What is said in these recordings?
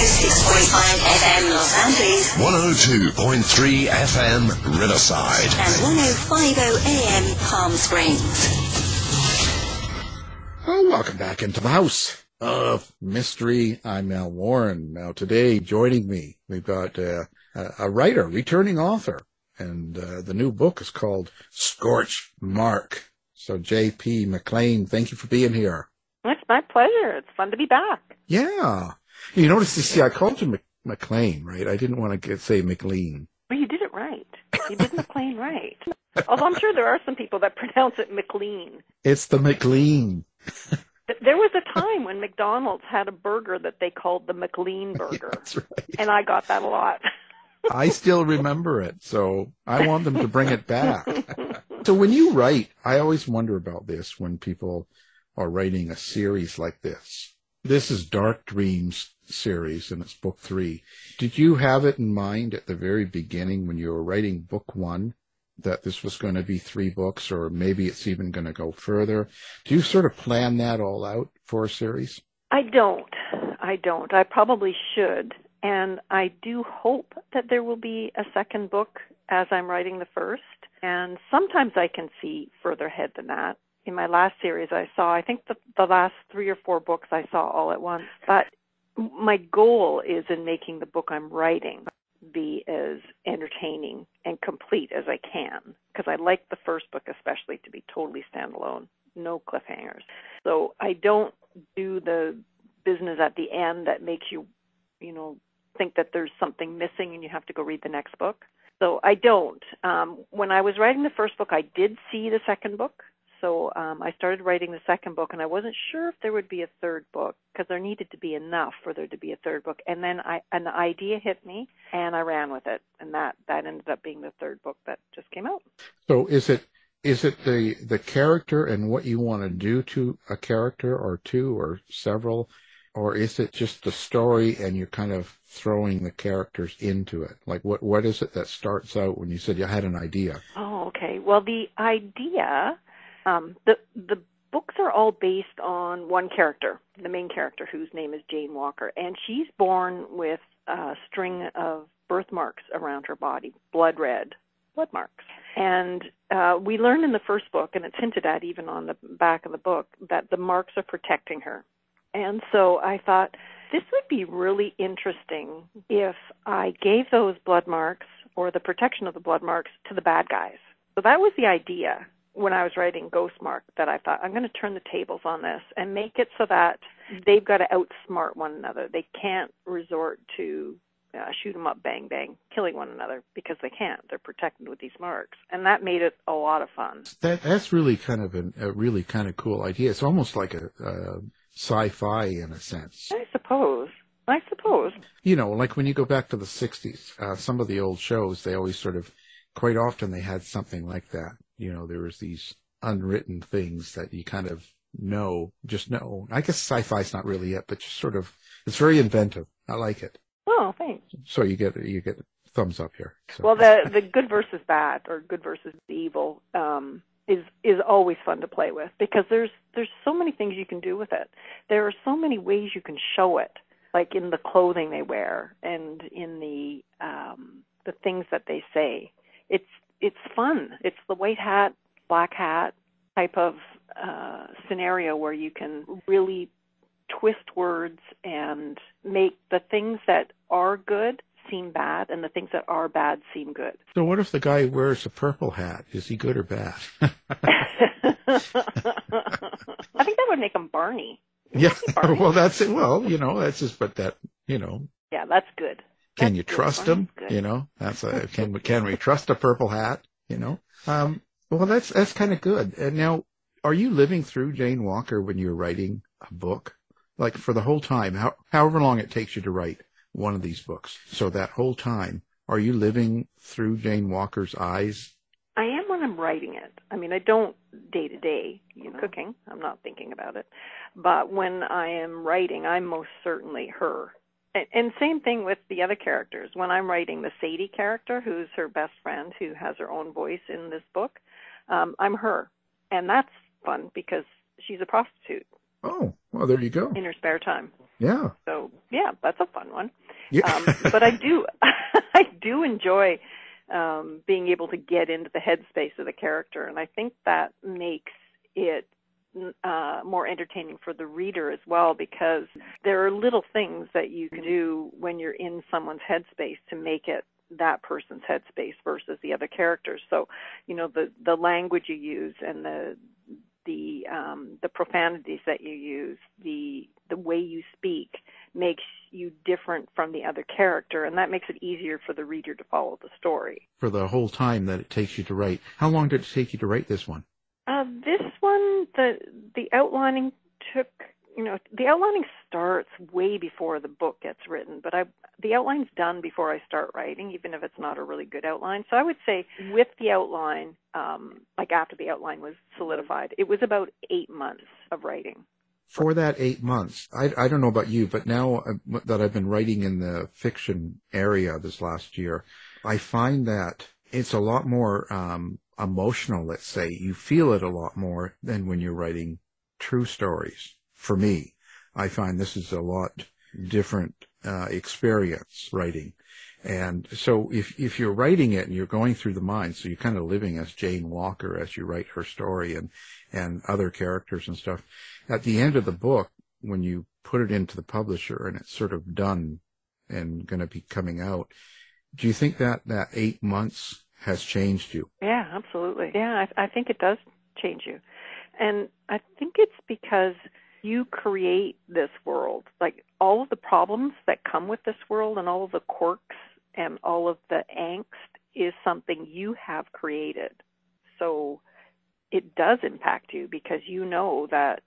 On 106.5 FM Los Angeles 102.3 FM Riverside. and 105.0 AM Palm Springs. Oh, welcome back into the house of mystery. I'm Al Warren. Now today, joining me, we've got uh, a, a writer, returning author, and uh, the new book is called Scorch Mark. So J.P. McLean, thank you for being here. It's my pleasure. It's fun to be back. Yeah. You notice, you see, I called you Mc, McLean, right? I didn't want to get, say McLean. Well, you did it right. You did McLean right. Although I'm sure there are some people that pronounce it McLean. It's the McLean. There was a time when McDonald's had a burger that they called the McLean burger, That's right. and I got that a lot. I still remember it, so I want them to bring it back. So when you write, I always wonder about this when people are writing a series like this. This is Dark Dreams series and it's book three. Did you have it in mind at the very beginning when you were writing book one that this was going to be three books or maybe it's even going to go further? Do you sort of plan that all out for a series? I don't. I don't. I probably should. And I do hope that there will be a second book as I'm writing the first. And sometimes I can see further ahead than that. In my last series, I saw, I think the, the last three or four books I saw all at once. But my goal is in making the book I'm writing be as entertaining and complete as I can. Because I like the first book, especially, to be totally standalone, no cliffhangers. So I don't do the business at the end that makes you, you know, think that there's something missing and you have to go read the next book. So I don't. Um, when I was writing the first book, I did see the second book. So um, I started writing the second book, and I wasn't sure if there would be a third book because there needed to be enough for there to be a third book. And then I, an idea hit me, and I ran with it, and that that ended up being the third book that just came out. So is it is it the the character and what you want to do to a character or two or several, or is it just the story and you're kind of throwing the characters into it? Like what what is it that starts out when you said you had an idea? Oh, okay. Well, the idea, um, the the books are all based on one character, the main character, whose name is Jane Walker, and she's born with a string of birthmarks around her body, blood red blood marks. And uh, we learn in the first book, and it's hinted at even on the back of the book, that the marks are protecting her. And so I thought this would be really interesting if I gave those blood marks or the protection of the blood marks to the bad guys. So that was the idea when I was writing Ghostmark that I thought I'm going to turn the tables on this and make it so that they've got to outsmart one another. They can't resort to uh, shoot 'em up, bang bang, killing one another because they can't. They're protected with these marks, and that made it a lot of fun. That that's really kind of an, a really kind of cool idea. It's almost like a, a sci-fi in a sense. I suppose. I suppose. You know, like when you go back to the '60s, uh, some of the old shows they always sort of, quite often they had something like that. You know, there was these unwritten things that you kind of know, just know. I guess sci-fi's not really it, but just sort of, it's very inventive. I like it. Oh, thanks. So you get you get thumbs up here. So. Well, the the good versus bad or good versus evil um, is is always fun to play with because there's there's so many things you can do with it. There are so many ways you can show it, like in the clothing they wear and in the um, the things that they say. It's it's fun. It's the white hat, black hat type of uh, scenario where you can really twist words and make the things that are good seem bad and the things that are bad seem good. So what if the guy wears a purple hat? Is he good or bad? I think that would make him Barney. yeah. Barney. Well, that's it. Well, you know, that's just, but that, you know, Yeah, that's good. Can you trust him? You know, that's a, can, can we trust a purple hat? You know, um, well, that's, that's kind of good. And now, are you living through Jane Walker when you're writing a book? Like for the whole time, how, however long it takes you to write one of these books. So that whole time, are you living through Jane Walker's eyes? I am when I'm writing it. I mean, I don't day to day, you know, cooking. I'm not thinking about it. But when I am writing, I'm most certainly her. And, and same thing with the other characters. When I'm writing the Sadie character, who's her best friend, who has her own voice in this book, um, I'm her, and that's fun because she's a prostitute Oh, well, there you go. in her spare time. Yeah. So yeah, that's a fun one. Yeah. um, but I do I do enjoy um, being able to get into the headspace of the character, and I think that makes it uh, more entertaining for the reader as well because there are little things that you can do when you're in someone's headspace to make it that person's headspace versus the other characters. So, you know, the the language you use and the the um, the profanities that you use, the the way you speak makes you different from the other character, and that makes it easier for the reader to follow the story. for the whole time that it takes you to write. How long did it take you to write this one? Uh, this one, the the outlining took, you know, the outlining starts way before the book gets written, but I the outline's done before I start writing, even if it's not a really good outline. So I would say with the outline, um, like after the outline was solidified, it was about eight months of writing. For that eight months, I, I don't know about you, but now uh, that I've been writing in the fiction area this last year, I find that it's a lot more um, emotional, let's say. You feel it a lot more than when you're writing true stories. For me, I find this is a lot different uh, experience writing. And so if, if you're writing it and you're going through the mind, so you're kind of living as Jane Walker as you write her story and, and other characters and stuff, at the end of the book, when you put it into the publisher and it's sort of done and going to be coming out, do you think that that eight months has changed you? Yeah, absolutely. Yeah, I, I think it does change you. And I think it's because you create this world. Like all of the problems that come with this world and all of the quirks and all of the angst is something you have created. So it does impact you because you know that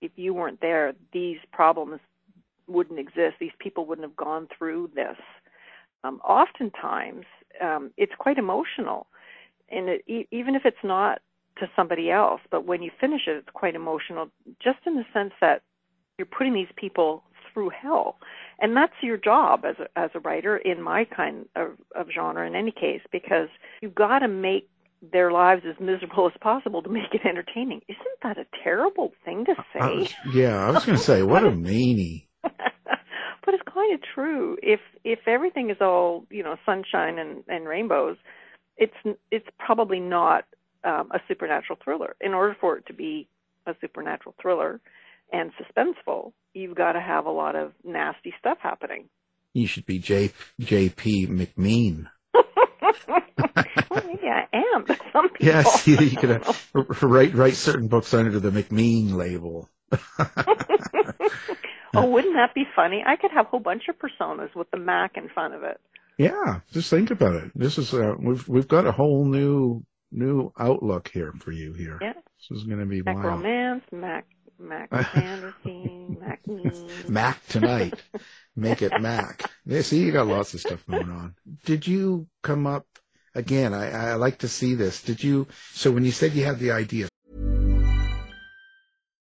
if you weren't there, these problems wouldn't exist. These people wouldn't have gone through this. Um, oftentimes, um, it's quite emotional, and it, e- even if it's not to somebody else, but when you finish it, it's quite emotional, just in the sense that you're putting these people through hell, and that's your job as a, as a writer in my kind of, of genre. In any case, because you've got to make their lives as miserable as possible to make it entertaining. Isn't that a terrible thing to I say? was- yeah, I was going to say, what a meanie. but it's kind of true. If if everything is all you know sunshine and, and rainbows, it's it's probably not um, a supernatural thriller. In order for it to be a supernatural thriller and suspenseful, you've got to have a lot of nasty stuff happening. You should be J, J.P. McMean. well, maybe I am. But some people, Yes, you, you could uh, write write certain books under the McMean label. oh, wouldn't that be funny? I could have a whole bunch of personas with the Mac in front of it. Yeah, just think about it. This is uh, we've we've got a whole new new outlook here for you here. Yeah. This is going to be Mac wild. romance, Mac Mac fantasy, Mac memes. Mac tonight. Make it Mac. Yeah, see, you got lots of stuff going on. Did you come up again? I, I like to see this. Did you? So when you said you had the idea,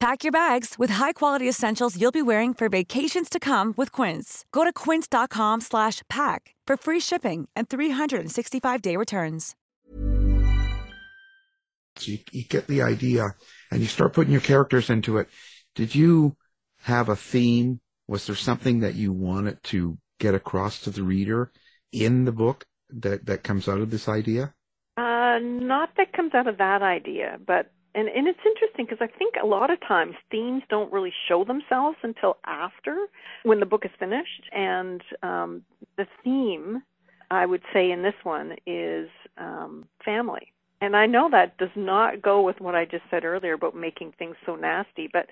Pack your bags with high-quality essentials you'll be wearing for vacations to come with Quince. Go to quince.com slash pack for free shipping and 365-day returns. so you, you get the idea, and you start putting your characters into it. Did you have a theme? Was there something that you wanted to get across to the reader in the book that that comes out of this idea? Uh, not that comes out of that idea, but and and it's interesting because I think a lot of times themes don't really show themselves until after when the book is finished, and um, the theme I would say in this one is um, family. And I know that does not go with what I just said earlier about making things so nasty, but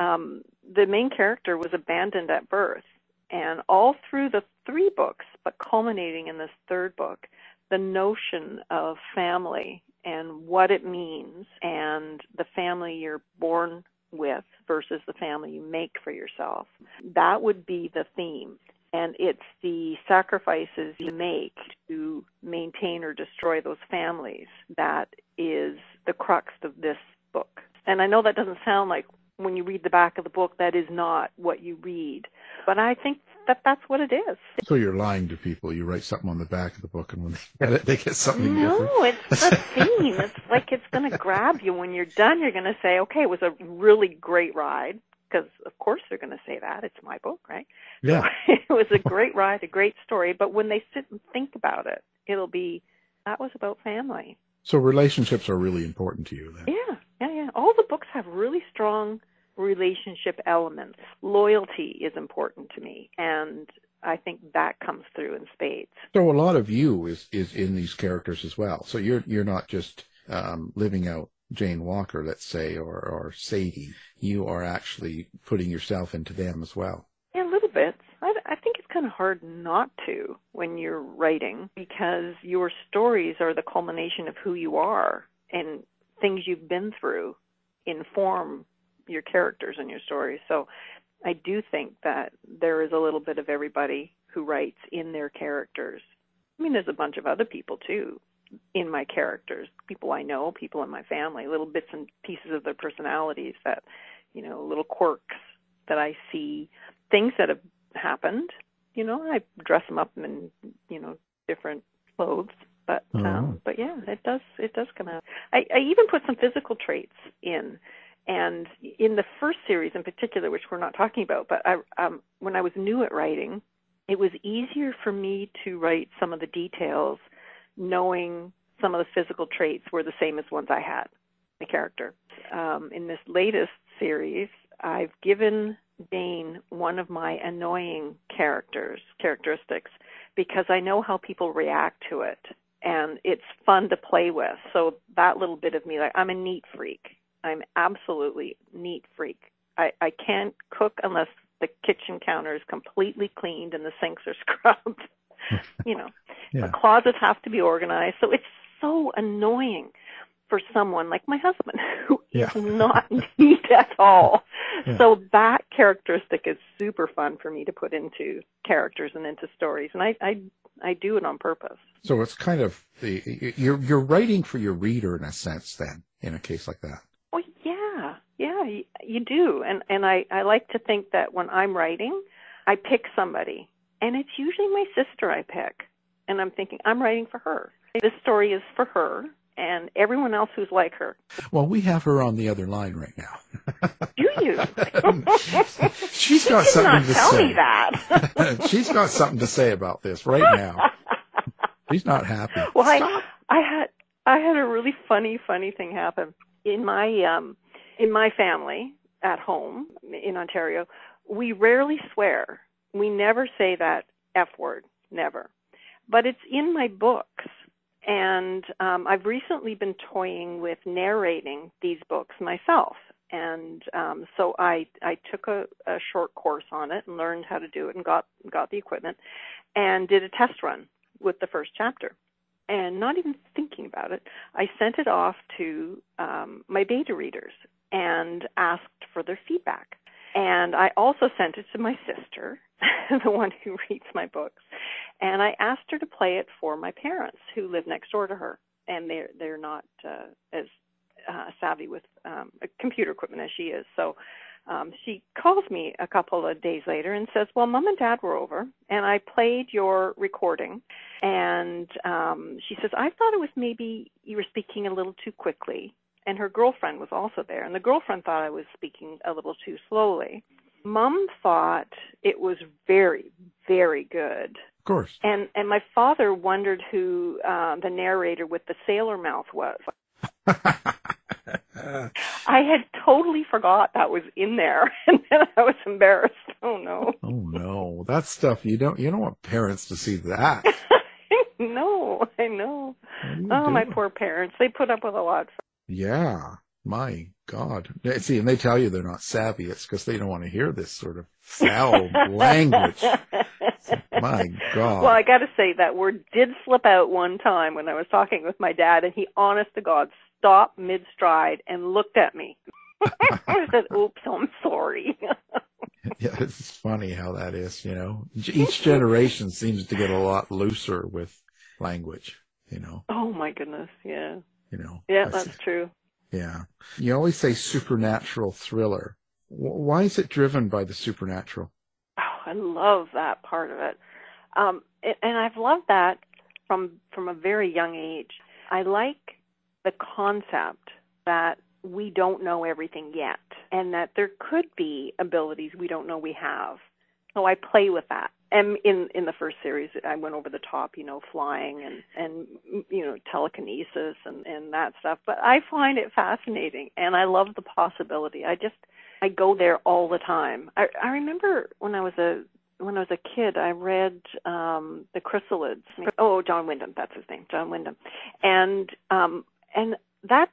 um, the main character was abandoned at birth. And all through the three books, but culminating in this third book, the notion of family and what it means and the family you're born with versus the family you make for yourself. That would be the theme. And it's the sacrifices you make to maintain or destroy those families that is the crux of this book. And I know that doesn't sound like when you read the back of the book, that is not what you read. But I think that that's what it is. So you're lying to people. You write something on the back of the book, and when they get it, they get something No, different. it's the theme. It's like it's going to grab you when you're done. You're going to say, "Okay, it was a really great ride," because of course they're going to say that. It's my book, right? Yeah. it was a great ride, a great story. But when they sit and think about it, it'll be that was about family. So relationships are really important to you then. Yeah, yeah, yeah. All the books have really strong relationship elements. Loyalty is important to me, and I think that comes through in spades. So a lot of you is is in these characters as well. So you're you're not just um, living out Jane Walker, let's say, or or Sadie. You are actually putting yourself into them as well. Yeah, a little bit. I, I think it's kind of hard not to when you're writing because your stories are the culmination of who you are and things you've been through inform your characters and your stories. So I do think that there is a little bit of everybody who writes in their characters. I mean, there's a bunch of other people too in my characters, people I know, people in my family, little bits and pieces of their personalities that, you know, little quirks that I see, things that have happened. You know, I dress them up in, you know, different clothes. But um, but yeah, it does it does come out. I, I even put some physical traits in, and in the first series in particular, which we're not talking about, but I um, when I was new at writing, it was easier for me to write some of the details, knowing some of the physical traits were the same as ones I had, the character. Um, in this latest series, I've given Jane one of my annoying characters characteristics because I know how people react to it and it's fun to play with. So that little bit of me like I'm a neat freak. I'm absolutely neat freak. I, I can't cook unless the kitchen counter is completely cleaned and the sinks are scrubbed. you know. Yeah. The closets have to be organized. So it's so annoying for someone like my husband who is Yeah. not neat at all. Yeah. So that characteristic is super fun for me to put into characters and into stories, and I I I do it on purpose. So it's kind of the you're you're writing for your reader in a sense. Then in a case like that. Yeah, you, do, and and I I like to think that when I'm writing, I pick somebody, and it's usually my sister I pick, and I'm thinking I'm writing for her. This story is for her and everyone else who's like her. Well, we have her on the other line right now. Do you? She's got Did something to tell say. me that. She's got something to say about this right now. She's not happy. Well, I, I had I had a really funny funny thing happen in my um in my family at home in Ontario. We rarely swear. We never say that f word, never. But it's in my books, and um, I've recently been toying with narrating these books myself. And um, so I I took a, a short course on it and learned how to do it and got got the equipment and did a test run with the first chapter and not even thinking about it, I sent it off to um, my beta readers and asked for their feedback. And I also sent it to my sister, the one who reads my books, and I asked her to play it for my parents who live next door to her, and they're they're not uh, as uh, savvy with um, computer equipment as she is. So um, she calls me a couple of days later and says, "Well, mom and dad were over, and I played your recording." And um, she says, "I thought it was maybe you were speaking a little too quickly." And her girlfriend was also there, and the girlfriend thought I was speaking a little too slowly. Mom thought it was very, very good. Of course. And and my father wondered who uh, the narrator with the sailor mouth was. I had totally forgot that was in there, and then I was embarrassed. Oh no, Oh no, that stuff you don't you don't want parents to see that. no, I know. Oh, my poor parents. They put up with a lot. Yeah, my God. See, and they tell you they're not savvy. It's because they don't want to hear this sort of foul language. My God. Well, I got to say that word did slip out one time when I was talking with my dad, and he, honest to God, stopped mid stride and looked at me. I said, "Oops, I'm sorry." Yeah, it's funny how that is. You know, each generation seems to get a lot looser with language. You know, oh my goodness, yeah, you know. yeah, That's- that's true. Yeah. You always say supernatural thriller. W- Why is it driven by the supernatural? Oh, I love that part of it. Um, and I've loved that from from a very young age. I like the concept that we don't know everything yet and that there could be abilities we don't know we have. So I play with that. And in in the first series I went over the top, you know, flying and and you know, telekinesis and and that stuff, but I find it fascinating and I love the possibility. I just I go there all the time. I I remember when I was a when I was a kid, I read um The Chrysalids. Oh, John Wyndham, that's his name, John Wyndham. And um and that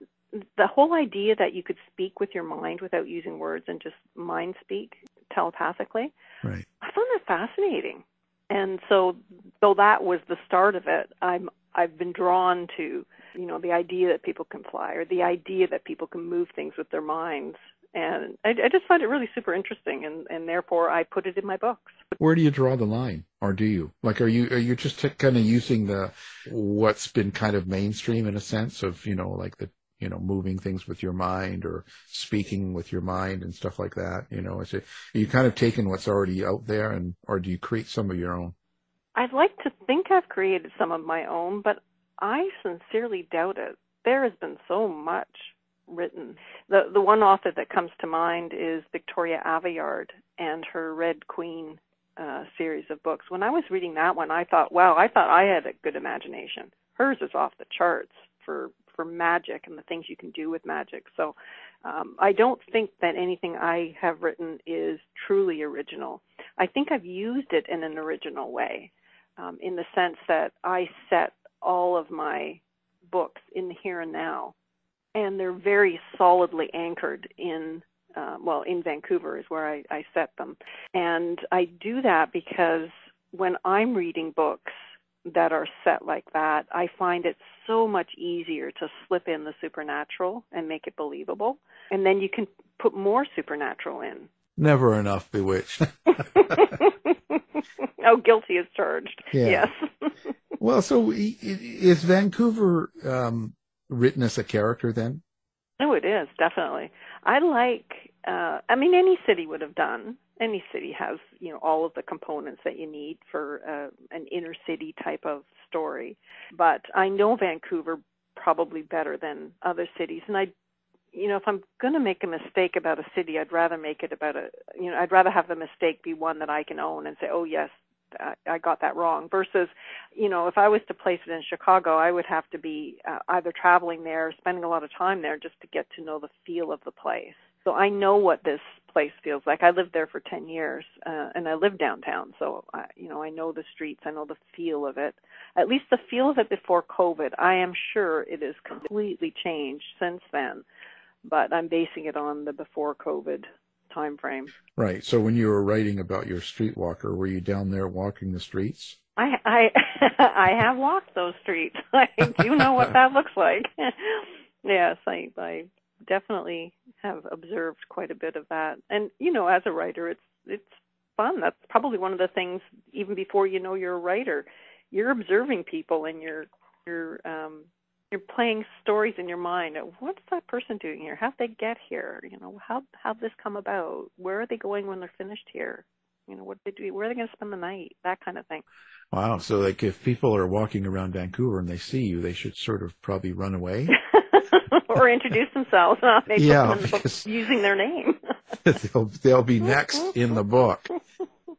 the whole idea that you could speak with your mind without using words and just mind speak telepathically. Right. Fascinating. And so though that was the start of it, I'm I've been drawn to, you know, the idea that people can fly or the idea that people can move things with their minds. And I, I just find it really super interesting and, and therefore I put it in my books. Where do you draw the line? Or do you? Like are you are you just kind of using the what's been kind of mainstream in a sense of, you know, like the you know, moving things with your mind or speaking with your mind and stuff like that? You know, is it, are you kind of taking what's already out there and, or do you create some of your own? I'd like to think I've created some of my own, but I sincerely doubt it. There has been so much written. The the one author that comes to mind is Victoria Aveyard and her Red Queen uh, series of books. When I was reading that one, I thought, wow, I thought I had a good imagination. Hers is off the charts for for magic and the things you can do with magic. So um, I don't think that anything I have written is truly original. I think I've used it in an original way, um, in the sense that I set all of my books in the here and now, and they're very solidly anchored in. Uh, well, in Vancouver is where I, I set them. And I do that because when I'm reading books, that are set like that, I find it so much easier to slip in the supernatural and make it believable. And then you can put more supernatural in. Never enough bewitched. oh, guilty is charged. Yeah. Yes. well, so is Vancouver um, written as a character then? Oh, it is, definitely. I like, uh, I mean, any city would have done any city has you know all of the components that you need for uh, an inner city type of story. But i know vancouver probably better than other cities. And i you know if i'm going to make a mistake about a city i'd rather make it about a you know i'd rather have the mistake be one that i can own and say oh yes I got that wrong. Versus, you know, if I was to place it in Chicago, I would have to be uh, either traveling there, spending a lot of time there just to get to know the feel of the place. So I know what this place feels like. I lived there for 10 years, uh, and I live downtown, so I, you know I know the streets. I know the feel of it. At least the feel of it before COVID. I am sure it has completely changed since then, but I'm basing it on the before COVID time frame. Right. So when you were writing about your streetwalker, were you down there walking the streets? I I I have walked those streets. I do know what that looks like. yes, I I definitely have observed quite a bit of that. And you know, as a writer, it's it's fun. That's probably one of the things. Even before you know you're a writer, you're observing people and you're you're um, you're playing stories in your mind. What's that person doing here? How'd they get here? You know, how how'd this come about? Where are they going when they're finished here? You know, what they do? Where are they going to spend the night? That kind of thing. Wow. So, like, if people are walking around Vancouver and they see you, they should sort of probably run away. or introduce themselves. Uh, they yeah, using their name. they'll they'll be next in the book.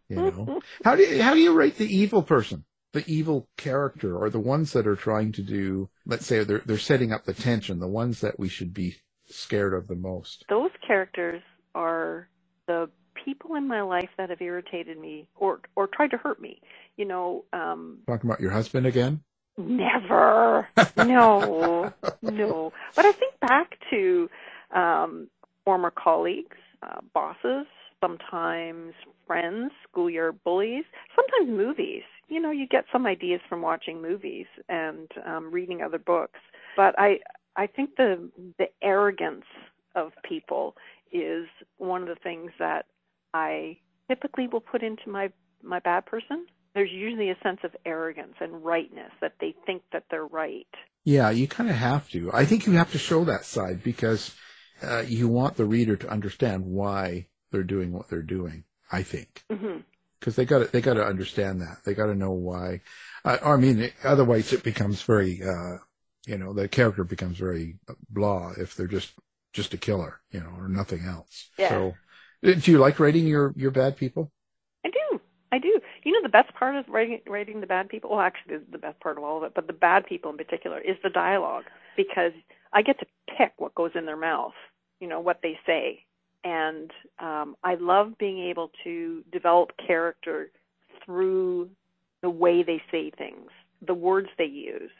You know, how do you, how do you rate the evil person, the evil character, or the ones that are trying to do? Let's say they're they're setting up the tension. The ones that we should be scared of the most. Those characters are the people in my life that have irritated me or or tried to hurt me. You know, um, talking about your husband again. Never. No, no. But I think back to um, former colleagues, uh, bosses, sometimes friends, schoolyard bullies, sometimes movies. You know, you get some ideas from watching movies and um, reading other books. But I, I think the the arrogance of people is one of the things that I typically will put into my my bad person there's usually a sense of arrogance and rightness that they think that they're right. Yeah, you kind of have to. I think you have to show that side because uh, you want the reader to understand why they're doing what they're doing. I think. Mm-hmm. because they got to they got to understand that they got to know why. I, I mean, otherwise it becomes very, uh, you know, the character becomes very blah if they're just just a killer, you know, or nothing else. Yeah. So, do you like writing your your bad people? I do. I do. You know, the best part of writing writing the bad people. Well, actually, the best part of all of it, but the bad people in particular is the dialogue because I get to pick what goes in their mouth. You know what they say, and um, I love being able to develop character through the way they say things, the words they use,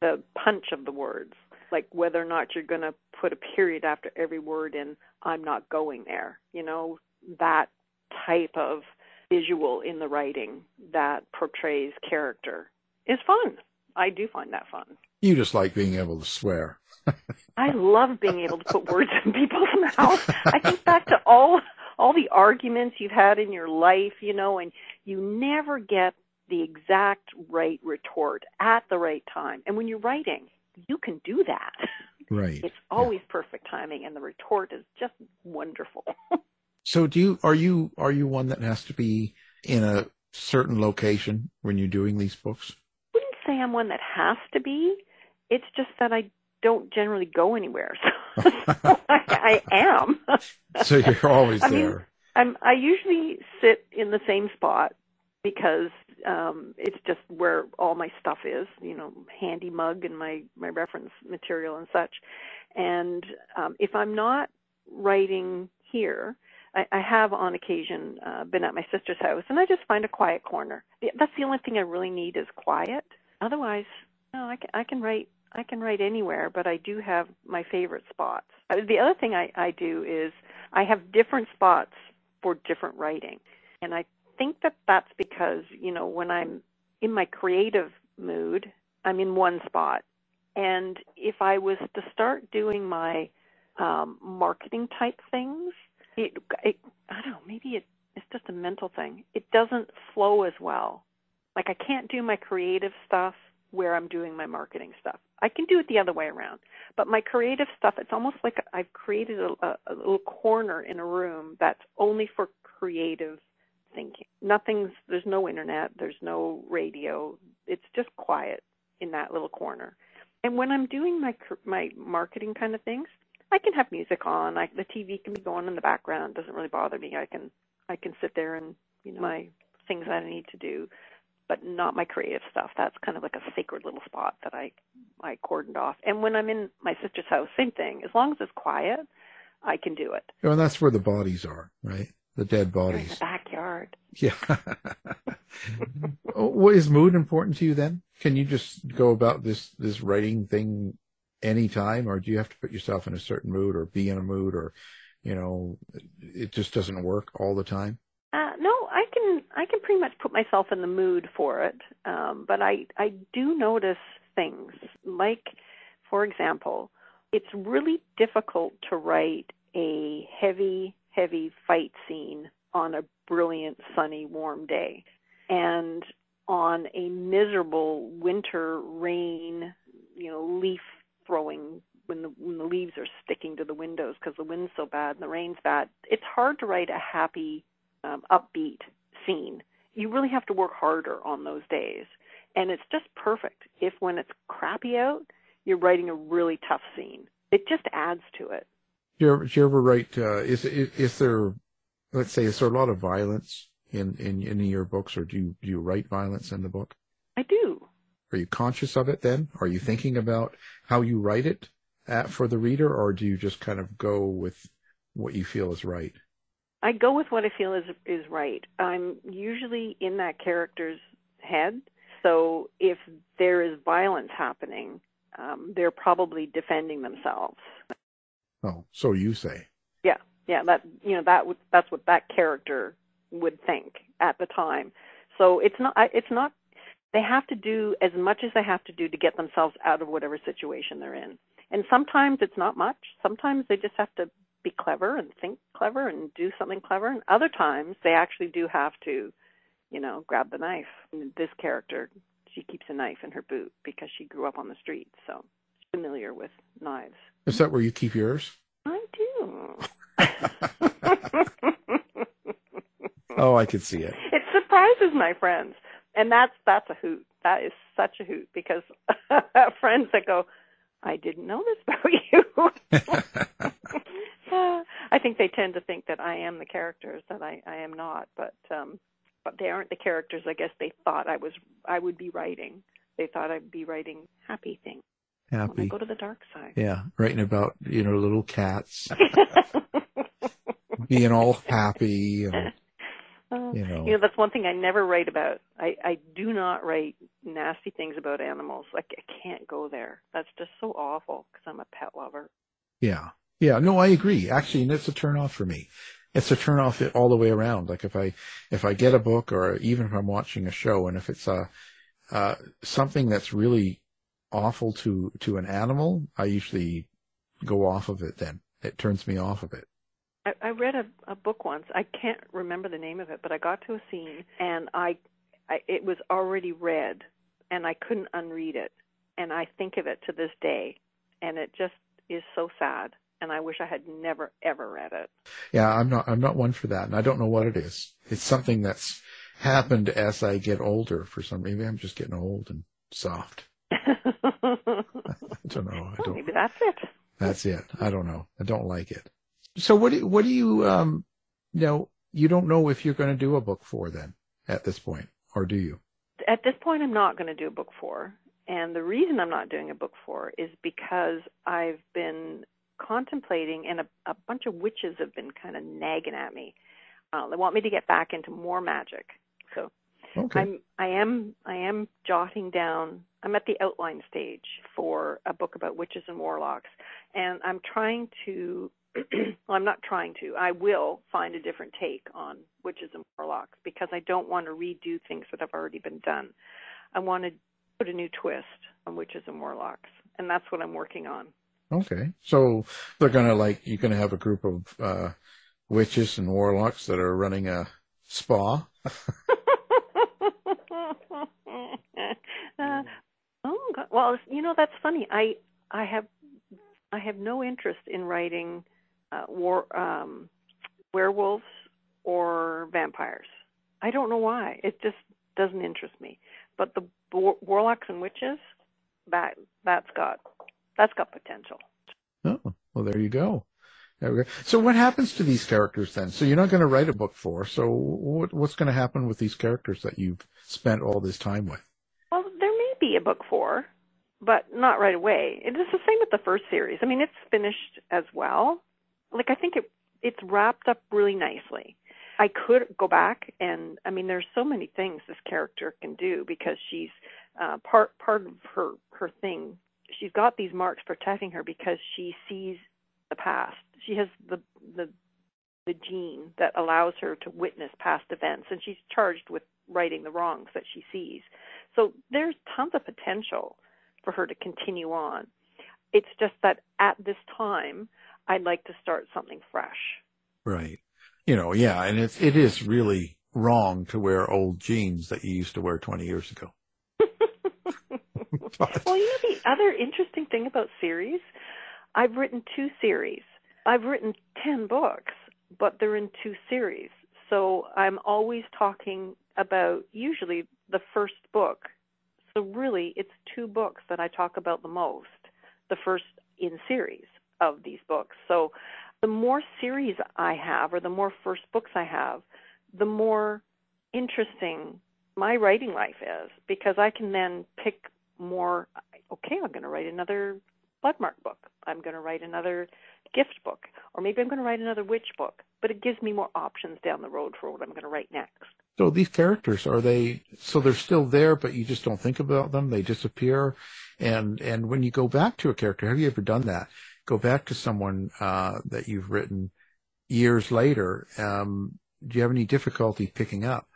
the punch of the words, like whether or not you're going to put a period after every word in I'm not going there. You know, that type of visual in the writing that portrays character is fun. I do find that fun. You just like being able to swear. I love being able to put words in people's mouths. I think back to all all the arguments you've had in your life, you know, and you never get the exact right retort at the right time. And when you're writing, you can do that. Right. It's always perfect timing and the retort is just wonderful. So do you are you are you one that has to be in a certain location when you're doing these books? I wouldn't say I'm one that has to be. It's just that I don't generally go anywhere. So I, I am. So you're always I mean, there. I'm I usually sit in the same spot because um it's just where all my stuff is, you know, handy mug and my my reference material and such. And um if I'm not writing here, I, I have on occasion uh, been at my sister's house and I just find a quiet corner. That's the only thing I really need is quiet. Otherwise, no, I can I can write I can write anywhere, but I do have my favorite spots. Uh, The other thing I, I do is I have different spots for different writing. And I think that that's because, you know, when I'm in my creative mood, I'm in one spot. And if I was to start doing my um, marketing type things, it, it, I don't know, maybe it, it's just a mental thing. It doesn't flow as well. Like I can't do my creative stuff where I'm doing my marketing stuff. I can do it the other way around. But my creative stuff, it's almost like I've created a, a, a little corner in a room that's only for creative thinking. Nothing's, there's no internet, there's no radio. It's just quiet in that little corner. And when I'm doing my my marketing kind of things, I can have music on. I, the TV can be going in the background. It doesn't really bother me. I can I can sit there and you know my things that I need to do, but not my creative stuff. That's kind of like a sacred little spot that I I cordoned off. And when I'm in my sister's house, same thing. As long as it's quiet, I can do it. Oh, and that's where the bodies are, right? The dead bodies. In the backyard. Yeah. Oh, what is mood important to you then? Can you just go about this this writing thing anytime, or do you have to put yourself in a certain mood, or be in a mood, or you know, it just doesn't work all the time? Uh, no, I can I can pretty much put myself in the mood for it, um, but I I do notice things like, for example, it's really difficult to write a heavy heavy fight scene on a brilliant sunny warm day, and on a miserable winter rain, you know, leaf throwing when the when the leaves are sticking to the windows because the wind's so bad and the rain's bad. It's hard to write a happy um, upbeat scene. You really have to work harder on those days. And it's just perfect if when it's crappy out, you're writing a really tough scene. It just adds to it. Do you ever, do you ever write? Uh, is, is is there, let's say, is there a lot of violence in in any of your books, or do you do you write violence in the book? I do. Are you conscious of it then? Are you thinking about how you write it at, for the reader, or do you just kind of go with what you feel is right? I go with what I feel is is right. I'm usually in that character's head, so if there is violence happening, um, they're probably defending themselves. Oh, so you say. Yeah, yeah, that you know that would that's what that character would think at the time. So it's not it's not they have to do as much as they have to do to get themselves out of whatever situation they're in. And sometimes it's not much. Sometimes they just have to be clever and think clever and do something clever. And other times they actually do have to, you know, grab the knife. And this character, she keeps a knife in her boot because she grew up on the street, so she's familiar with knives. Is that where you keep yours? I do. Oh, I could see it. It surprises my friends, and that's that's a hoot. That is such a hoot because friends that go, I didn't know this about you. I think they tend to think that I am the characters that I, I am not, but um but they aren't the characters I guess they thought I was I would be writing. They thought I'd be writing happy things. When I Happy. go to the dark side. Yeah, writing about you know little cats being all happy. And, Uh, you know. you know that's one thing I never write about. I I do not write nasty things about animals. Like I can't go there. That's just so awful because I'm a pet lover. Yeah. Yeah. No, I agree. Actually, and it's a turn off for me. It's a turn off all the way around. Like if I, if I get a book or even if I'm watching a show and if it's a, uh, something that's really awful to, to an animal, I usually go off of it then. It turns me off of it. I, I read a, a book once. I can't remember the name of it, but I got to a scene and I, I it was already read, and I couldn't unread it, and I think of it to this day, and it just is so sad. And I wish I had never ever read it. Yeah. I'm not, I'm not one for that. And I don't know what it is. It's something that's happened as I get older for some, maybe I'm just getting old and soft. I don't know. I don't, maybe that's it. That's it. I don't know. I don't like it. So what do you, what do you um you know you don't know if you're going to do a book four then at this point or do you? At this point, I'm not going to do a book four, and the reason I'm not doing a book four is because I've been contemplating, and a, a bunch of witches have been kind of nagging at me. Uh, they want me to get back into more magic, so Okay. I'm I am I am jotting down. I'm at the outline stage for a book about witches and warlocks, and I'm trying to. well, I'm not trying to. I will find a different take on witches and warlocks because I don't want to redo things that have already been done. I want to put a new twist on witches and warlocks, and that's what I'm working on. Okay. So they're going to like you're going to have a group of uh witches and warlocks that are running a spa. uh, oh God. well, you know that's funny. I I have I have no interest in writing uh, war um, werewolves or vampires. I don't know why. It just doesn't interest me. But the war- warlocks and witches, that that's got that's got potential. Oh, well there you go. There we go. So what happens to these characters then? So you're not going to write a book four. So what what's going to happen with these characters that you've spent all this time with? Well, there may be a book four, but not right away. It is the same with the first series. I mean, it's finished as well. Like I think it it's wrapped up really nicely. I could go back and I mean, there's so many things this character can do because she's uh, part part of her her thing. She's got these marks protecting her because she sees the past. She has the the the gene that allows her to witness past events, and she's charged with righting the wrongs that she sees. So there's tons of potential for her to continue on. It's just that at this time, I'd like to start something fresh. Right. You know, yeah, and it's it is really wrong to wear old jeans that you used to wear 20 years ago. well, you know the other interesting thing about series, I've written two series. I've written 10 books, but they're in two series. So I'm always talking about usually the first book. So really, it's two books that I talk about the most, the first in series of these books. So the more series I have, or the more first books I have, the more interesting my writing life is because I can then pick more. Okay, I'm going to write another Bloodmark book. I'm going to write another gift book, or maybe I'm going to write another witch book. But it gives me more options down the road for what I'm going to write next. So these characters are they so they're still there but you just don't think about them they disappear and and when you go back to a character have you ever done that go back to someone uh that you've written years later um do you have any difficulty picking up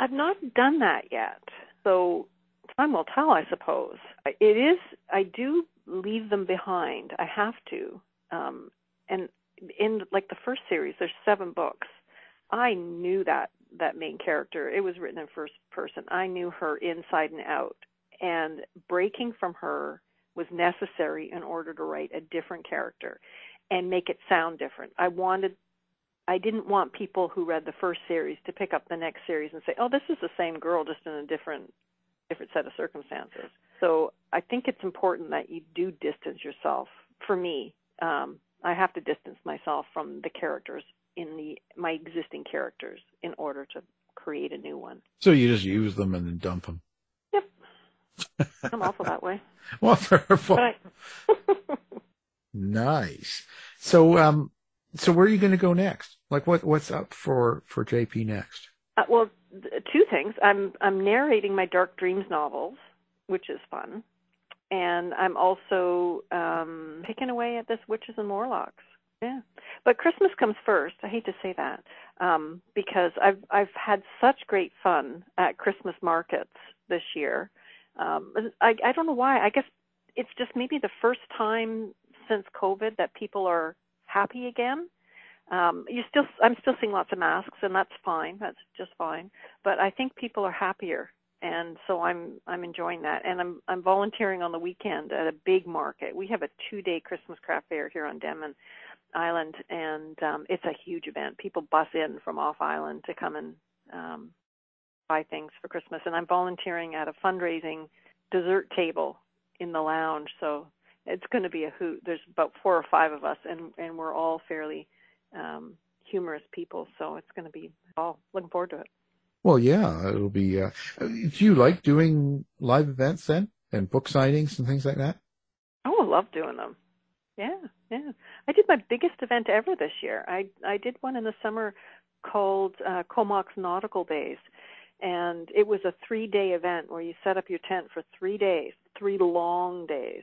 I've not done that yet, so time will tell, I suppose. It is. I do leave them behind. I have to. Um, and in like the first series, there's seven books. I knew that that main character. It was written in first person. I knew her inside and out, and breaking from her was necessary in order to write a different character and make it sound different. I wanted I didn't want people who read the first series to pick up the next series and say, "Oh, this is the same girl, just in a different different set of circumstances." So I think it's important that you do distance yourself. For me, um, I have to distance myself from the characters in the my existing characters in order to create a new one. So you just use them and then dump them. I'm awful that way. Wonderful. I, nice. So, um, so where are you going to go next? Like, what what's up for for JP next? Uh, well, th- two things. I'm I'm narrating my Dark Dreams novels, which is fun, and I'm also um, picking away at this Witches and Warlocks. Yeah, but Christmas comes first. I hate to say that um, because I've I've had such great fun at Christmas markets this year. Um, I I don't know why. I guess it's just maybe the first time since COVID that people are happy again. Um, you still I'm still seeing lots of masks, and that's fine. That's just fine. But I think people are happier, and so I'm I'm enjoying that. And I'm I'm volunteering on the weekend at a big market. We have a two day Christmas craft fair here on Denman Island, and um, it's a huge event. People bus in from off island to come and um, buy things for Christmas. And I'm volunteering at a fundraising dessert table in the lounge. So it's going to be a hoot. There's about four or five of us, and and we're all fairly um, humorous people. So it's going to be all looking forward to it. Well, yeah, it'll be. Uh, do you like doing live events then, and book signings and things like that? Oh, I love doing them. Yeah, yeah. I did my biggest event ever this year. I I did one in the summer called uh, Comox Nautical Days, and it was a three-day event where you set up your tent for three days, three long days.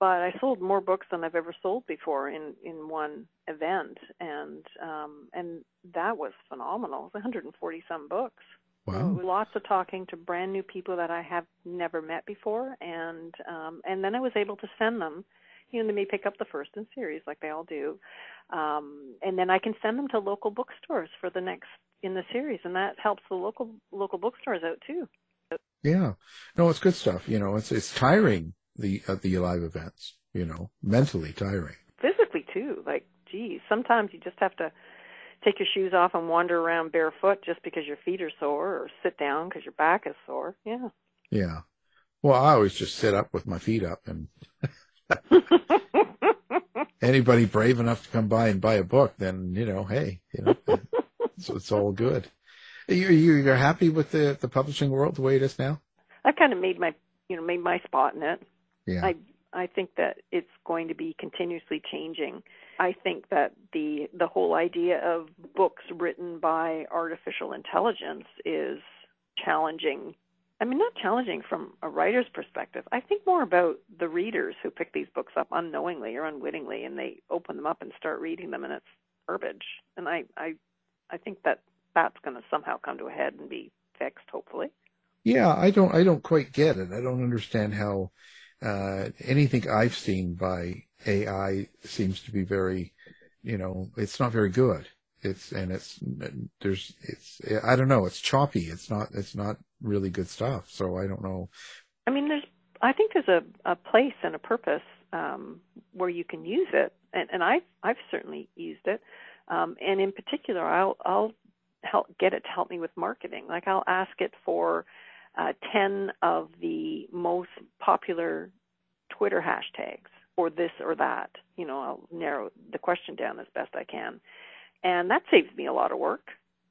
But I sold more books than I've ever sold before in in one event, and um, and that was phenomenal. It was 140 some books. Wow. So lots of talking to brand new people that I have never met before, and um, and then I was able to send them you know, they may pick up the first in series like they all do. Um, and then I can send them to local bookstores for the next in the series and that helps the local local bookstores out too. Yeah. No, it's good stuff. You know, it's it's tiring the uh, the live events, you know, mentally tiring. Physically too. Like, geez, sometimes you just have to take your shoes off and wander around barefoot just because your feet are sore or sit down because your back is sore. Yeah. Yeah. Well, I always just sit up with my feet up and anybody brave enough to come by and buy a book, then you know, hey, you know, it's, it's all good. You you're happy with the the publishing world the way it is now? I've kind of made my you know made my spot in it. Yeah. I I think that it's going to be continuously changing. I think that the the whole idea of books written by artificial intelligence is challenging I mean, not challenging from a writer's perspective. I think more about the readers who pick these books up unknowingly or unwittingly, and they open them up and start reading them, and it's garbage. And I, I, I think that that's going to somehow come to a head and be fixed, hopefully. Yeah, I don't, I don't quite get it. I don't understand how uh, anything I've seen by AI seems to be very, you know, it's not very good. It's and it's there's it's I don't know. It's choppy. It's not it's not really good stuff. So I don't know. I mean, there's I think there's a a place and a purpose um, where you can use it, and and I've I've certainly used it. Um, and in particular, I'll I'll help get it to help me with marketing. Like I'll ask it for uh, ten of the most popular Twitter hashtags or this or that. You know, I'll narrow the question down as best I can and that saves me a lot of work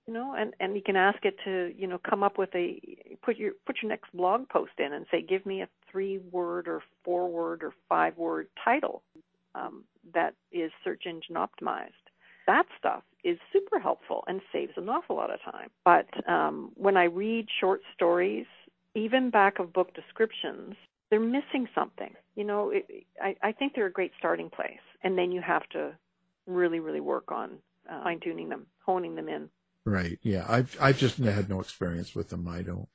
you know and and you can ask it to you know come up with a put your put your next blog post in and say give me a three word or four word or five word title um, that is search engine optimized that stuff is super helpful and saves an awful lot of time but um, when i read short stories even back of book descriptions they're missing something you know it, I, I think they're a great starting place and then you have to really really work on uh, fine tuning them, honing them in. Right. Yeah. I've I've just had no experience with them. I don't.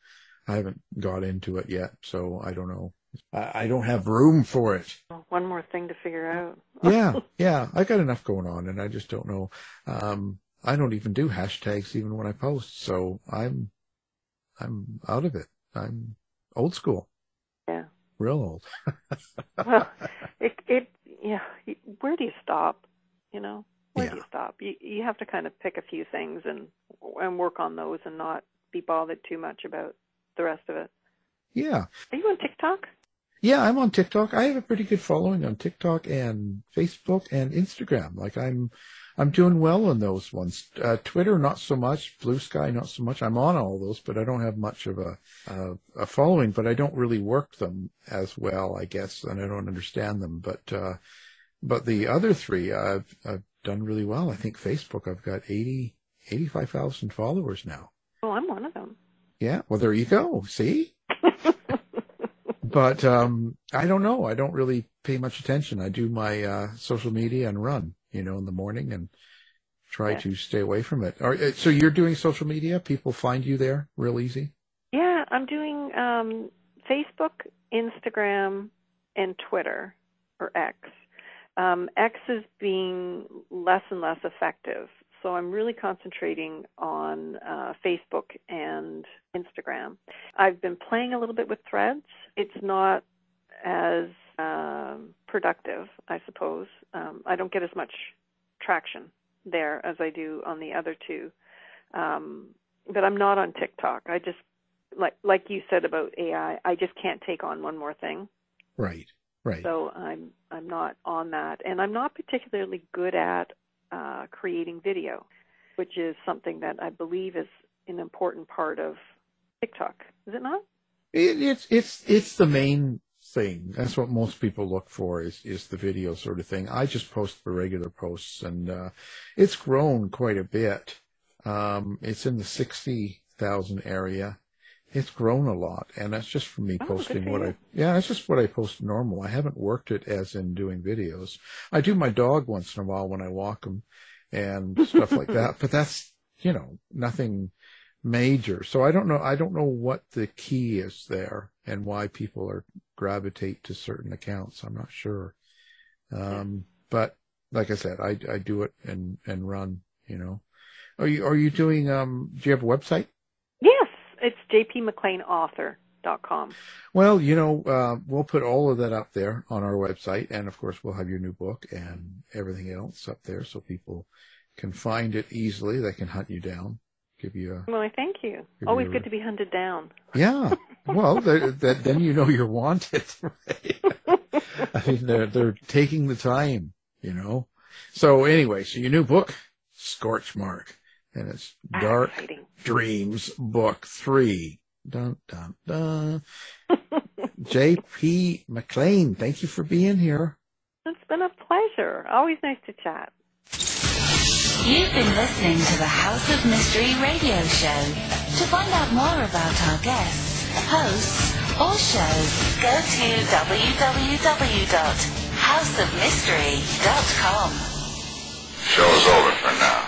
I haven't got into it yet, so I don't know. I, I don't have room for it. One more thing to figure out. yeah, yeah. I got enough going on, and I just don't know. Um, I don't even do hashtags even when I post, so I'm I'm out of it. I'm old school. Yeah. Real old. well, it it yeah. Where do you stop? You know. where do you stop? You you have to kind of pick a few things and and work on those and not be bothered too much about the rest of it. Yeah. Are you on TikTok? Yeah, I'm on TikTok. I have a pretty good following on TikTok and Facebook and Instagram. Like I'm, I'm doing well on those ones. Uh, Twitter, not so much. Blue Sky, not so much. I'm on all those, but I don't have much of a, uh, a following, but I don't really work them as well, I guess, and I don't understand them. But, uh, but the other three, I've, I've done really well. I think Facebook, I've got 80, 85,000 followers now. Oh, I'm one of them. Yeah. Well, there you go. See? but um, I don't know. I don't really pay much attention. I do my uh, social media and run, you know, in the morning and try Yeah. to stay away from it. Are, uh, so you're doing social media? People find you there real easy? Yeah, I'm doing um, Facebook, Instagram, and Twitter or X. Um, X is being less and less effective, so I'm really concentrating on uh, Facebook and Instagram. I've been playing a little bit with Threads. It's not as um, productive, I suppose. Um, I don't get as much traction there as I do on the other two. Um, but I'm not on TikTok. I just like like you said about AI, I just can't take on one more thing. Right. Right. So I'm I'm not on that, and I'm not particularly good at uh, creating video, which is something that I believe is an important part of TikTok. Is it not? It, it's it's it's the main thing. That's what most people look for is is the video sort of thing. I just post the regular posts, and uh, it's grown quite a bit. Um, it's in the sixty thousand area. It's grown a lot, and that's just from me Oh, posting for what you. I yeah, that's just what I post normal. I haven't worked it as in doing videos. I do my dog once in a while when I walk him and stuff like that, but that's you know nothing major. So I don't know. I don't know what the key is there and why people are gravitate to certain accounts. I'm not sure. Um, but like I said, I, I do it and, and run, you know, are you, are you doing, um, do you have a website? Jpmcleanauthor.com. Well, you know, uh, we'll put all of that up there on our website. And of course, we'll have your new book and everything else up there so people can find it easily. They can hunt you down, give you a, Well, I thank you. Always you a- good to be hunted down. Yeah. Well, that then you know you're wanted. Right? I mean, they're they're taking the time, you know. So anyway, so your new book, Scorch Mark, and it's ah, Dark Dreams Book Three. Dun dun dun. J.P. McLean, thank you for being here. It's been a pleasure. Always nice to chat. You've been listening to the House of Mystery radio show. To find out more about our guests, hosts, or shows, go to www.houseofmystery.com. Show's over for now.